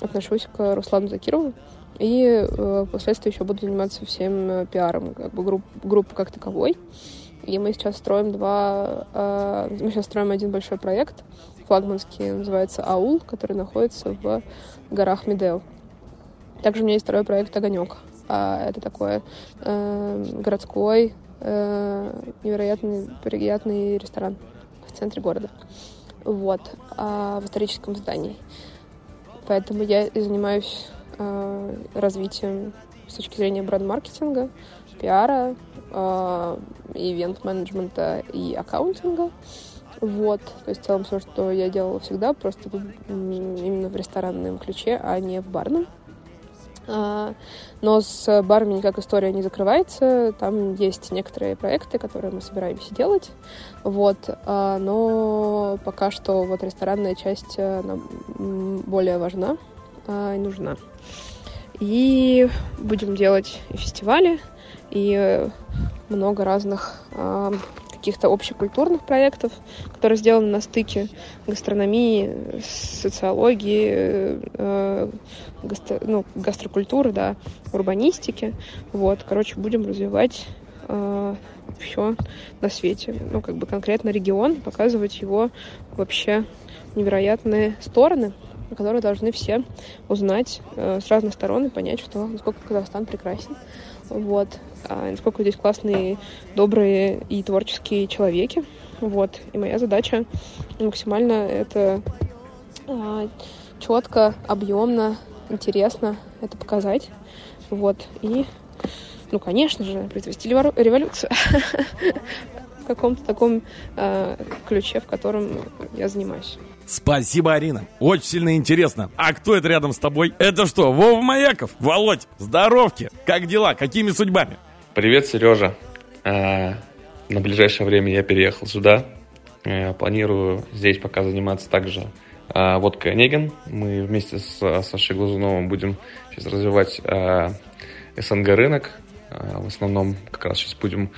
отношусь к Руслану Закирову. И э, впоследствии еще буду заниматься всем э, пиаром как бы групп, группы как таковой. И мы сейчас строим два... Э, мы сейчас строим один большой проект, флагманский, называется «Аул», который находится в горах Медео. Также у меня есть второй проект «Огонек». А, это такой э, городской, невероятный, приятный ресторан в центре города. Вот. А, в историческом здании. Поэтому я занимаюсь Э, развитием с точки зрения бренд-маркетинга, пиара, э, ивент-менеджмента и аккаунтинга. Вот, то есть в целом все, что я делала всегда, просто именно в ресторанном ключе, а не в барном. А, но с барами никак история не закрывается. Там есть некоторые проекты, которые мы собираемся делать. Вот. А, но пока что вот ресторанная часть она более важна и нужна. И будем делать и фестивали, и много разных каких-то общекультурных проектов, которые сделаны на стыке гастрономии, социологии, э, гастро, ну, гастрокультуры, да, урбанистики. Вот, короче, будем развивать э, все на свете. Ну, как бы конкретно регион, показывать его вообще невероятные стороны, которые должны все узнать э, с разных сторон и понять, что насколько Казахстан прекрасен. Вот. А насколько здесь классные, добрые и творческие человеки. Вот. И моя задача максимально это а, четко, объемно, интересно это показать. Вот. И, ну, конечно же, произвести революцию в каком-то таком э, ключе, в котором я занимаюсь. Спасибо, Арина. Очень сильно интересно. А кто это рядом с тобой? Это что, Вова Маяков? Володь, здоровки. Как дела? Какими судьбами? Привет, Сережа. А, на ближайшее время я переехал сюда. А, планирую здесь пока заниматься также а, водкой Онегин. Мы вместе с Сашей Глазуновым будем сейчас развивать а, СНГ рынок. А, в основном как раз сейчас будем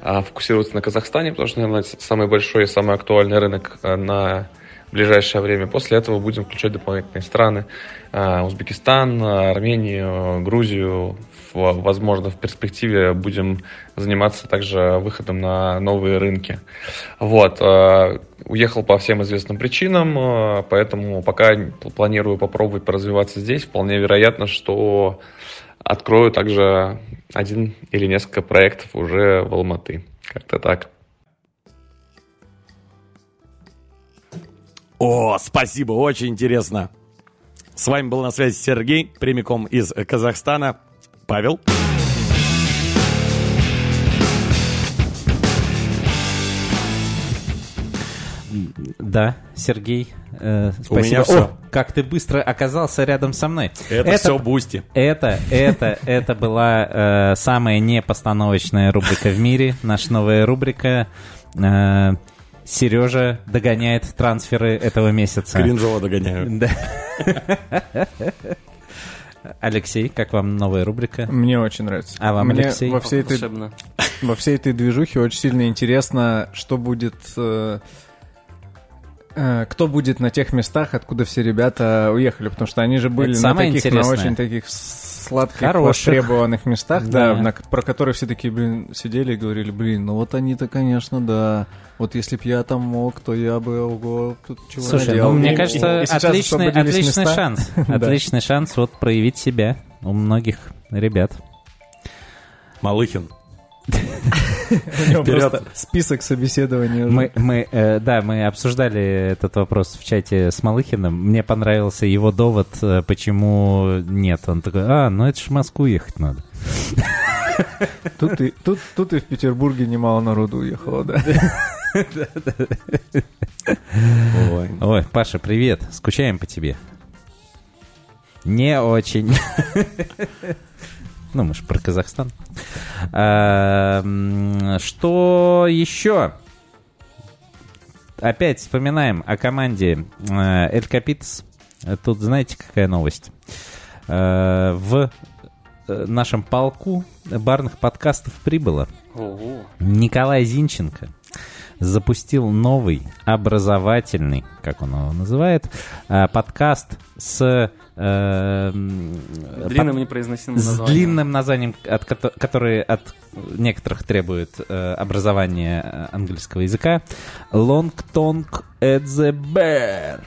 а, фокусироваться на Казахстане, потому что, наверное, самый большой и самый актуальный рынок а, на ближайшее время. После этого будем включать дополнительные страны. А, Узбекистан, Армению, Грузию. Возможно, в перспективе будем заниматься также выходом на новые рынки. Вот. А, уехал по всем известным причинам, поэтому пока планирую попробовать поразвиваться здесь. Вполне вероятно, что открою также один или несколько проектов уже в Алматы. Как-то так. О, спасибо, очень интересно. С вами был на связи Сергей, прямиком из Казахстана. Павел. Да, Сергей, э, спасибо. У меня все. О, как ты быстро оказался рядом со мной. Это, все Boosty. Это, это, это была э, самая непостановочная рубрика в мире. Наша новая рубрика. Э, Сережа догоняет трансферы этого месяца. Кринжово догоняю. Да. Алексей, как вам новая рубрика? Мне очень нравится. А вам, Мне Алексей? Во всей, этой, во всей этой движухе очень сильно интересно, что будет... э, э, кто будет на тех местах, откуда все ребята уехали, потому что они же были Это на таких, на очень таких сладких, Хороших. востребованных местах, да, Да. на- про которые все такие, блин, сидели и говорили, блин, ну вот они-то, конечно, да. Вот если б я там мог, то я бы, ого, тут чего Слушай, наделал». ну мне И- кажется, и сейчас отличный, отличный места. шанс. Отличный шанс вот проявить себя у многих ребят. Малыхин. У него Вперед. просто список собеседований. уже. Мы, мы, э, да, мы обсуждали этот вопрос в чате с Малыхиным. Мне понравился его довод, э, почему нет. Он такой, а, ну это ж в Москву ехать надо. Тут и, тут, тут и в Петербурге немало народу уехало, да. Ой. Ой, Паша, привет. Скучаем по тебе. Не очень. Ну, мы же про Казахстан. А, м, Что еще? Опять вспоминаем о команде э, Эль Капитас. Тут знаете, какая новость? Э, В э, нашем полку барных подкастов прибыло. Ого. Николай Зинченко запустил новый образовательный, как он его называет, подкаст с Длинным непроизносимым с названием. длинным названием, от, кото- который от некоторых требует э, образования э, английского языка. Long Tongue at the Bear.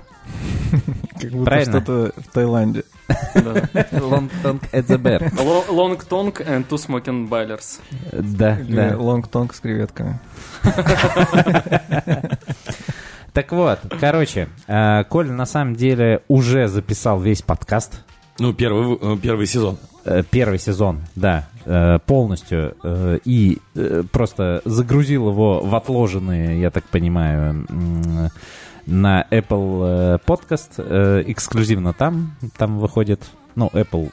Как будто Правильно. что-то в Таиланде. Да. Long Tongue at the Bear. Lo- Long tongue and two smoking bailers. Да, да. лонг-тонг с креветками. Так вот, короче, э, Коля на самом деле уже записал весь подкаст. Ну, первый, э, первый сезон. Э, Первый сезон, да, полностью. И просто загрузил его в отложенные, я так понимаю, на Apple Podcast. э, Эксклюзивно там. Там выходит, ну, Apple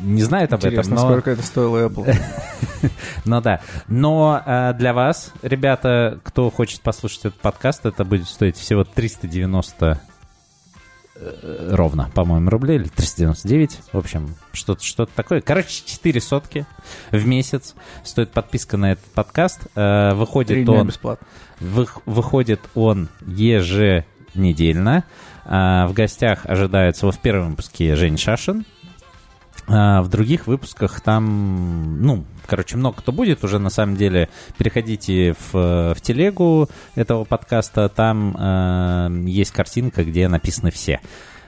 не знает об этом, Интересно, но... сколько это стоило Apple. Ну да. Но э, для вас, ребята, кто хочет послушать этот подкаст, это будет стоить всего 390 э, ровно, по-моему, рублей, или 399, в общем, что-то что такое. Короче, 4 сотки в месяц стоит подписка на этот подкаст. Э, Выходит он, бесплатно. вых- выходит он еженедельно. А, В гостях ожидается вот в первом выпуске Жень Шашин, в других выпусках там, ну, короче, много кто будет. Уже на самом деле переходите в, в телегу этого подкаста. Там э, есть картинка, где написаны все.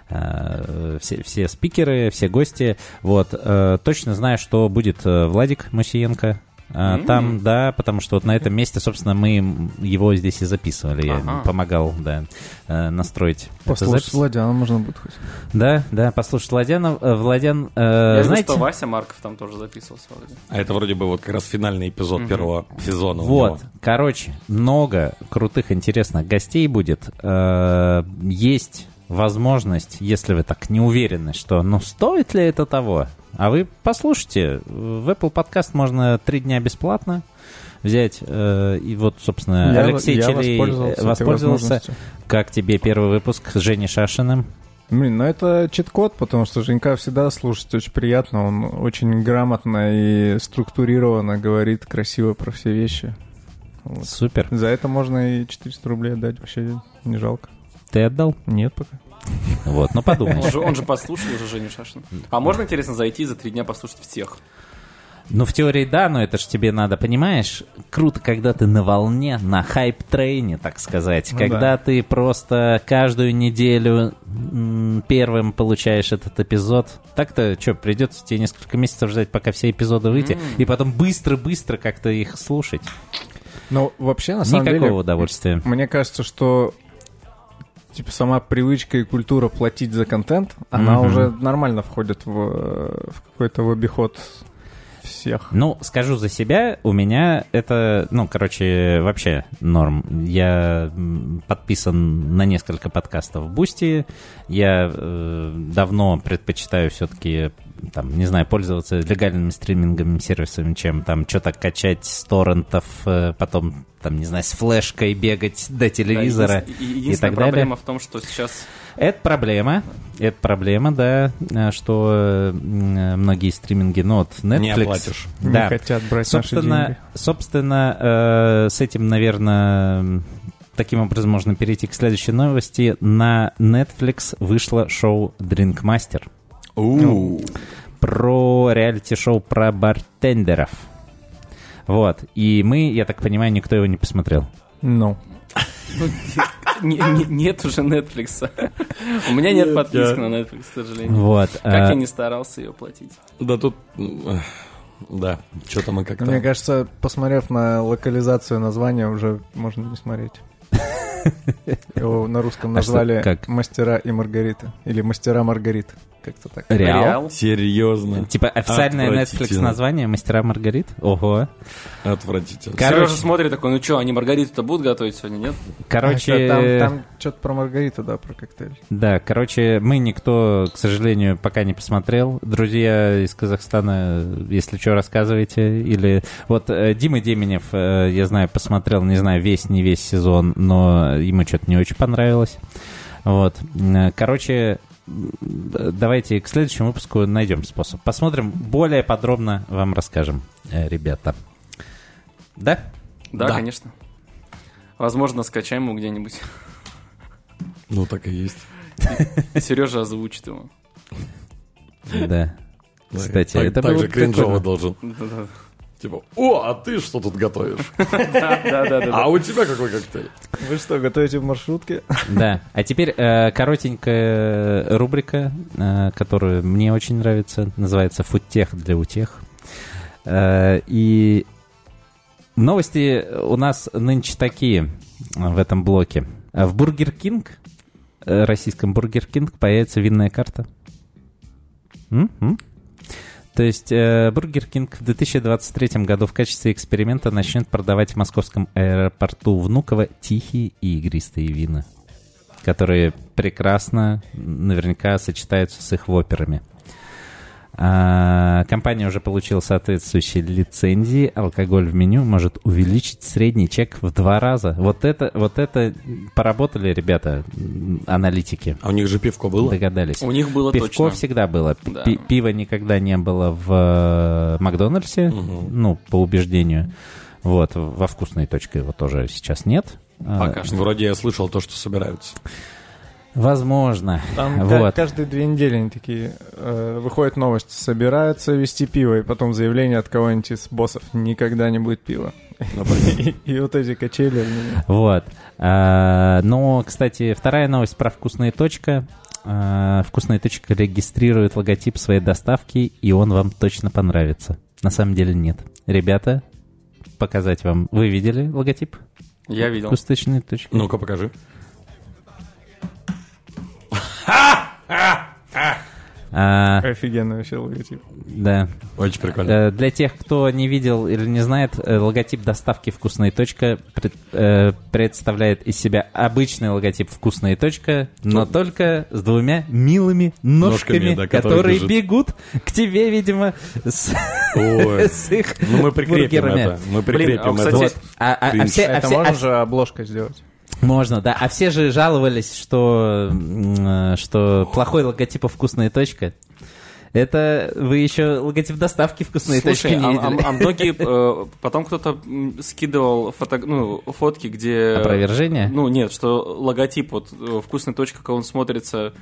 Э, все, все спикеры, все гости. Вот. э, точно знаю, что будет э, Владик Мусиенко. М. Там, да, потому что вот на этом месте, собственно, мы его здесь и записывали. Я Ага. помогал, да, э, настроить Послушать. Владяна можно будет хоть. Да, да, послушать Владяна. э, Владян, э, Я знаю, знаете, что Вася Марков там тоже записывался вроде. А это вроде бы вот как раз финальный эпизод Мгм. первого сезона. Вот, короче, много крутых, интересных гостей будет. Э, Есть возможность, если вы так не уверены, что ну стоит ли это того, а вы послушайте, в Apple Podcast можно три дня бесплатно взять, э, и вот, собственно, Я- Алексей я Челей воспользовался воспользовался. Как тебе первый выпуск с Женей Шашиным? Блин, ну это чит-код, потому что Женька всегда слушать очень приятно. Он очень грамотно и структурированно говорит красиво про все вещи. Вот. Супер. За это можно и 400 рублей отдать, вообще не жалко. Ты отдал? Нет пока. Вот, ну подумай. Он же, он же послушал уже Женю Шашина. А можно, интересно, зайти за три дня послушать всех? Ну, в теории да, но это ж тебе надо, понимаешь, круто, когда ты на волне, на хайп-трейне, так сказать. Ну когда да. ты просто каждую неделю первым получаешь этот эпизод. Так-то, что, придется тебе несколько месяцев ждать, пока все эпизоды выйти, и потом быстро-быстро как-то их слушать. Ну, вообще, на самом Никакого деле, удовольствия. мне кажется, что типа сама привычка и культура платить за контент, она Мгм. уже нормально входит в, э, в какой-то в обиход всех. Ну, скажу за себя, у меня это, ну, короче, вообще норм. Я подписан на несколько подкастов в Boosty. Я э, давно предпочитаю все-таки, там, не знаю, пользоваться легальными стриминговыми сервисами, чем там что-то качать с торрентов, э, потом, там, не знаю, с флешкой бегать до телевизора. Да, еди- единственная так далее. проблема в том, что сейчас Это проблема. Это проблема, да, э, что э, многие стриминги, ну вот Netflix... Не оплатишь. Да. Не хотят брать наши Собственно, деньги. собственно э, с этим, наверное, таким образом можно перейти к следующей новости. На Netflix вышло шоу Drink Master У. про реалити-шоу про бартендеров. Вот. И мы, я так понимаю, никто его не посмотрел. Ну, не- нет уже Netflix. У меня нет подписки на Netflix, к сожалению. Вот. Как э, я не старался ее платить. Да тут... эх, Да, что-то мы как-то... мне кажется, посмотрев на локализацию названия, уже можно не смотреть. Его на русском А назвали? «Мастера и Маргарита». Или «Мастера Маргарита». Как-то так. Реал? Серьезно. Типа официальное Netflix название «Мастера Маргарит». Ого. Отвратительно. Короче. Сережа смотрит такой, ну что, они Маргариту-то будут готовить сегодня, нет? Короче, А, там, там что-то про Маргариту, да, про коктейль. Да, короче, мы никто, к сожалению, пока не посмотрел. Друзья из Казахстана, если что, рассказывайте. Или вот э, Дима Деменев, э, я знаю, посмотрел, не знаю, весь, не весь сезон, но ему что-то не очень понравилось. Вот. М, Короче, давайте к следующему выпуску найдем способ. Посмотрим, более подробно вам расскажем, э, ребята. Да? Да, Да. конечно. Возможно, скачаем его где-нибудь. Ну, так и есть. Сережа озвучит его. Да. Кстати, так, это так было же кринжово должен. Да-да. Типа, о, а ты что тут готовишь? Да-да-да. А у тебя какой коктейль? Вы что, готовите в маршрутке? Да. А теперь э, коротенькая рубрика, э, которая мне очень нравится, называется «Фудтех для утех». Э, и новости у нас нынче такие в этом блоке. В Burger King, российском Burger King, появится винная карта. М? То есть э, Burger King в 2023 году в качестве эксперимента начнет продавать в московском аэропорту Внуково тихие и игристые вина, которые прекрасно наверняка сочетаются с их вопперами. А, компания уже получила соответствующие лицензии. Алкоголь в меню может увеличить средний чек в два раза. Вот это, вот это поработали ребята, аналитики. А у них же пивко было? Догадались. У них было Пивко точно. всегда было. Да. пи- Пива никогда не было в э, Макдональдсе, ну, по убеждению. Вот, во вкусной точке его тоже сейчас нет. А, Пока что. Вроде я слышал то, что собираются. Возможно. Там Вот. каждые две недели они такие, э, выходит новость, собираются вести пиво, и потом заявление от кого-нибудь из боссов, никогда не будет пива. И, и вот эти качели. Вот. А, Но, кстати, вторая новость про вкусные точка. А, Вкусная точка регистрирует логотип своей доставки, и он вам точно понравится. На самом деле нет. Ребята, показать вам. Вы видели логотип Я видел. вкусной точки? Ну-ка, покажи. А, Офигенный вообще логотип. да. Очень прикольно. Э, Для тех, кто не видел или не знает, э, логотип доставки «Вкусная точка» пред- э, представляет из себя обычный логотип «Вкусная точка», но только с двумя милыми ножками, Ножками, да, которые которые бегут к тебе, видимо, с, Ой. с их Ну, мы прикрепим бургерами. это. Мы Блин, прикрепим а, это. кстати, Вот. А, а- а все, а Это все- а можно все- же обложкой сделать. Можно, да. А все же жаловались, что, э, что плохой логотип «Вкусная точка». Это вы еще логотип доставки «Вкусной точки» не а, видели. а- а многие... э, потом кто-то скидывал фото, ну, фотки, где... Опровержение? Ну, нет, что логотип вот э, «Вкусная точка», как он смотрится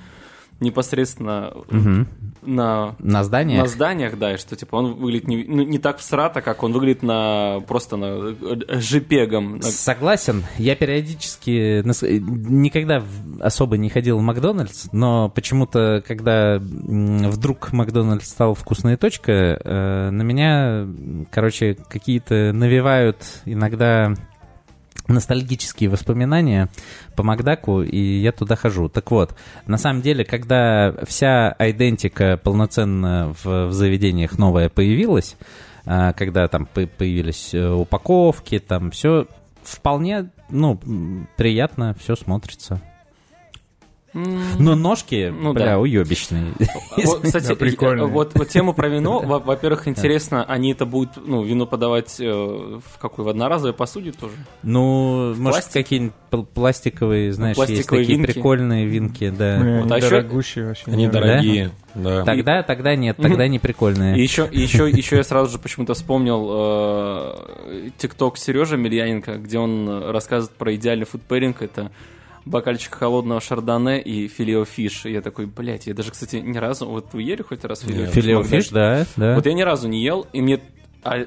непосредственно Мгм. На... На здание? На зданиях, да, и что типа он выглядит не, ну, не так всрато, как он выглядит на просто на э, жпегом. на- Согласен. Я периодически никогда особо не ходил в Макдональдс, но почему-то, когда вдруг Макдональдс стал вкусная точка, э, на меня, короче, какие-то навевают иногда ностальгические воспоминания по Макдаку, и я туда хожу. Так вот, на самом деле, когда вся идентика полноценно в, в заведениях новая появилась, а, когда там по- появились э, упаковки, там все вполне, ну, приятно все смотрится. Но ножки, Ну бля, да. уебищные. Вот, кстати, Да, прикольно. э, вот, вот тему про вино, во- во-первых, интересно, они это будут, ну, вино подавать э, в какой, в одноразовой посуде тоже? Ну, может, Пластик? какие-нибудь пл- пластиковые, знаешь, есть пластиковые такие винки. прикольные винки, да. Блин, Вот, они а дорогущие вообще. Они дорогие. Да. Тогда, тогда нет, тогда не прикольные. И еще, еще, еще я сразу же почему-то вспомнил э, TikTok Сережа Мельяненко, где он э, рассказывает про идеальный food pairing. Это бокальчик холодного шардоне и Filet-O-Fish. И я такой, блядь, я даже, кстати, ни разу... Вот вы ели хоть раз Filet-O-Fish? Filet-O-Fish, да, да. Вот я ни разу не ел, и мне... а,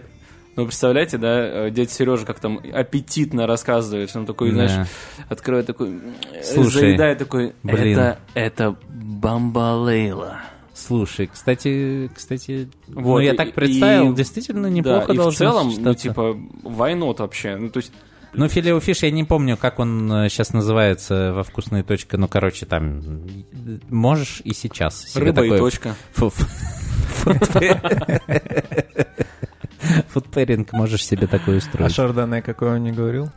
ну, представляете, да, э, дядя Сережа как там аппетитно рассказывает, что он такой, Да. знаешь, открывает такой, э, Слушай, заедает такой, блин. это, это бамбалейла. Слушай, кстати, кстати, Вот, ну я и- так представил, и- действительно неплохо да, и в должно целом, ну, сочетаться. типа, войнот вообще. Ну, то есть, Ну, филео фиш, я не помню, как он сейчас называется во вкусной точке. Ну, короче, там можешь и сейчас рыба такое и точка. фу- Фудпэринг можешь себе такое А устроить. шардоне какой он не говорил?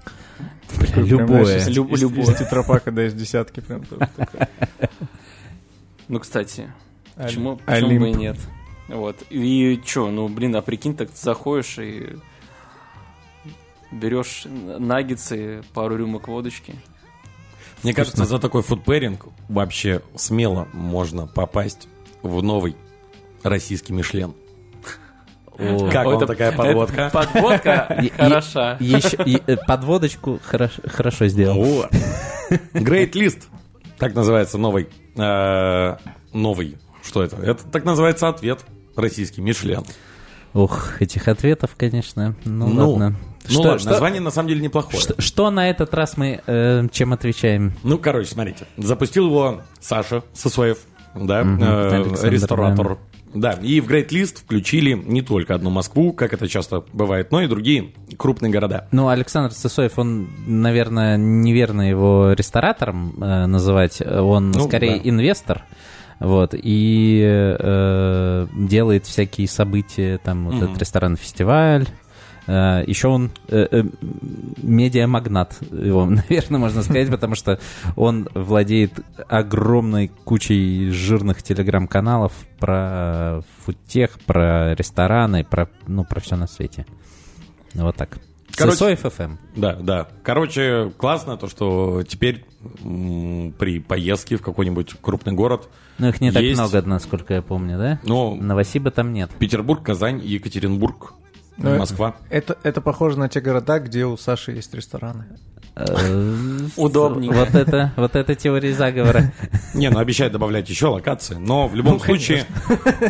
Бля, Такой прям, Любое. из- Люб- из- любое. Из тетрапака, да, из десятки прям. такой. Ну, кстати, почему, почему бы и нет? Вот. И чё, ну, блин, а прикинь, так ты заходишь и берешь наггетсы, пару рюмок водочки. Мне кажется, за такой фудпэринг вообще смело можно попасть в новый российский Мишлен. О. Как это- такая подводка? Подводка хороша. Еще э, подводочку хорошо, хорошо сделал. Great List. Так называется новый. э, Новый. Что это? Это так называется ответ. Российский Мишлен. Ух, этих ответов, конечно. Ну, Ну, ладно. Ну ладно, название на самом деле неплохое. что, что на этот раз мы э, чем отвечаем? Ну, короче, смотрите. Запустил его Саша Сосоев, да, Мгм, э, ресторатор. Да, и в Great List включили не только одну Москву, как это часто бывает, но и другие крупные города. Ну, Александр Сысоев, он, наверное, неверно его ресторатором э, называть. Он Ну, скорее да. инвестор. Вот, и э, делает всякие события, там, вот Мгм. этот ресторан-фестиваль, Еще он э, э, медиамагнат, его, наверное, можно сказать, потому что он владеет огромной кучей жирных телеграм-каналов про фудтех, про рестораны, про, ну, про все на свете. Вот так. Короче- Сысоев FM. Да, да. Короче, классно то, что теперь м, при поездке в какой-нибудь крупный город, Ну, их не так Есть. много, насколько я помню, да? ну, Новосиба там нет. Петербург, Казань, Екатеринбург, Ну, э, Москва. Это, это похоже на те города, где у Саши есть рестораны. Э, Удобненько. Вот это, вот это теория заговора. Не, ну обещают добавлять еще локации, но в любом случае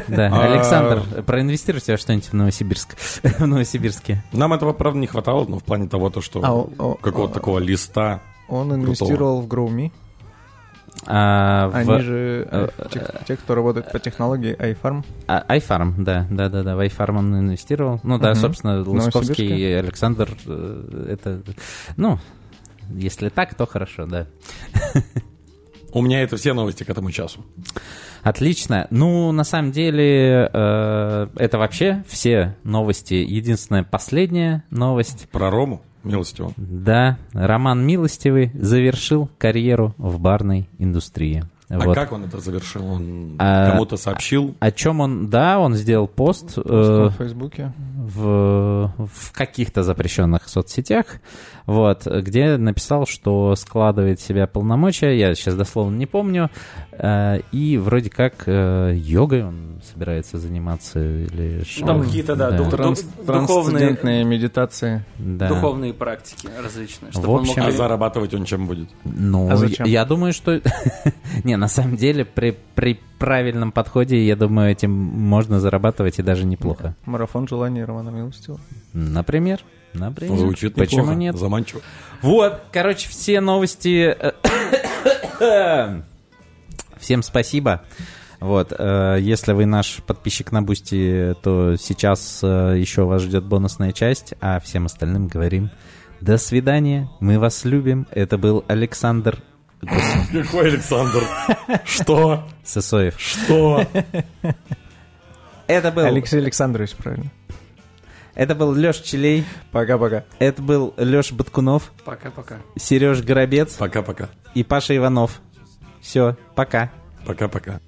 Да, А- Александр, проинвестируйте что-нибудь в Новосибирск. В Новосибирске. нам этого, правда, не хватало, но в плане того, то, что А, какого-то такого листа. Он инвестировал в GrowMe. А, в- Они же, э, э, те, те, кто работает по технологии iFarm. А, iFarm, да, да, да, да, в iFarm он инвестировал. Ну да, Мгм. собственно, и Александр, э, это, ну, если так, то хорошо, да. У меня это все новости к этому часу. Отлично. Ну, на самом деле, э, это вообще все новости. Единственная последняя новость. Про Рому, милостиво. Да, Роман Милостивый завершил карьеру в барной индустрии. А Вот. как он это завершил? Он А, кому-то сообщил? О чем он, да, он сделал пост, э, в Фейсбуке. В, в каких-то запрещенных соцсетях, вот, где написал, что складывает в себя полномочия, я сейчас дословно не помню, э, и вроде как э, йогой он собирается заниматься или что. Там какие-то, да, дух- Транс- духовные, медитации. Да. духовные практики различные. чтобы В он общем- мог А зарабатывать он чем будет? Ну, А зачем? я думаю, что... Не, на самом деле, при, при правильном подходе, я думаю, этим можно зарабатывать и даже неплохо. Марафон желаний Романа Милостивого. Например. Например. Звучит Почему неплохо, нет? Заманчиво. Вот, короче, все новости. э, Всем спасибо. Вот, э, если вы наш подписчик на Boosty, то сейчас э, еще вас ждет бонусная часть, а всем остальным говорим до свидания, мы вас любим. Это был Александр Какой Александр? Что? Сысоев. Что? Это был, Алексей Александрович, правильно. Это был Леш Челей, Пока-пока. это был Леш Баткунов, Пока-пока. Сереж Горобец Пока-пока. и Паша Иванов. Все, пока. Пока-пока.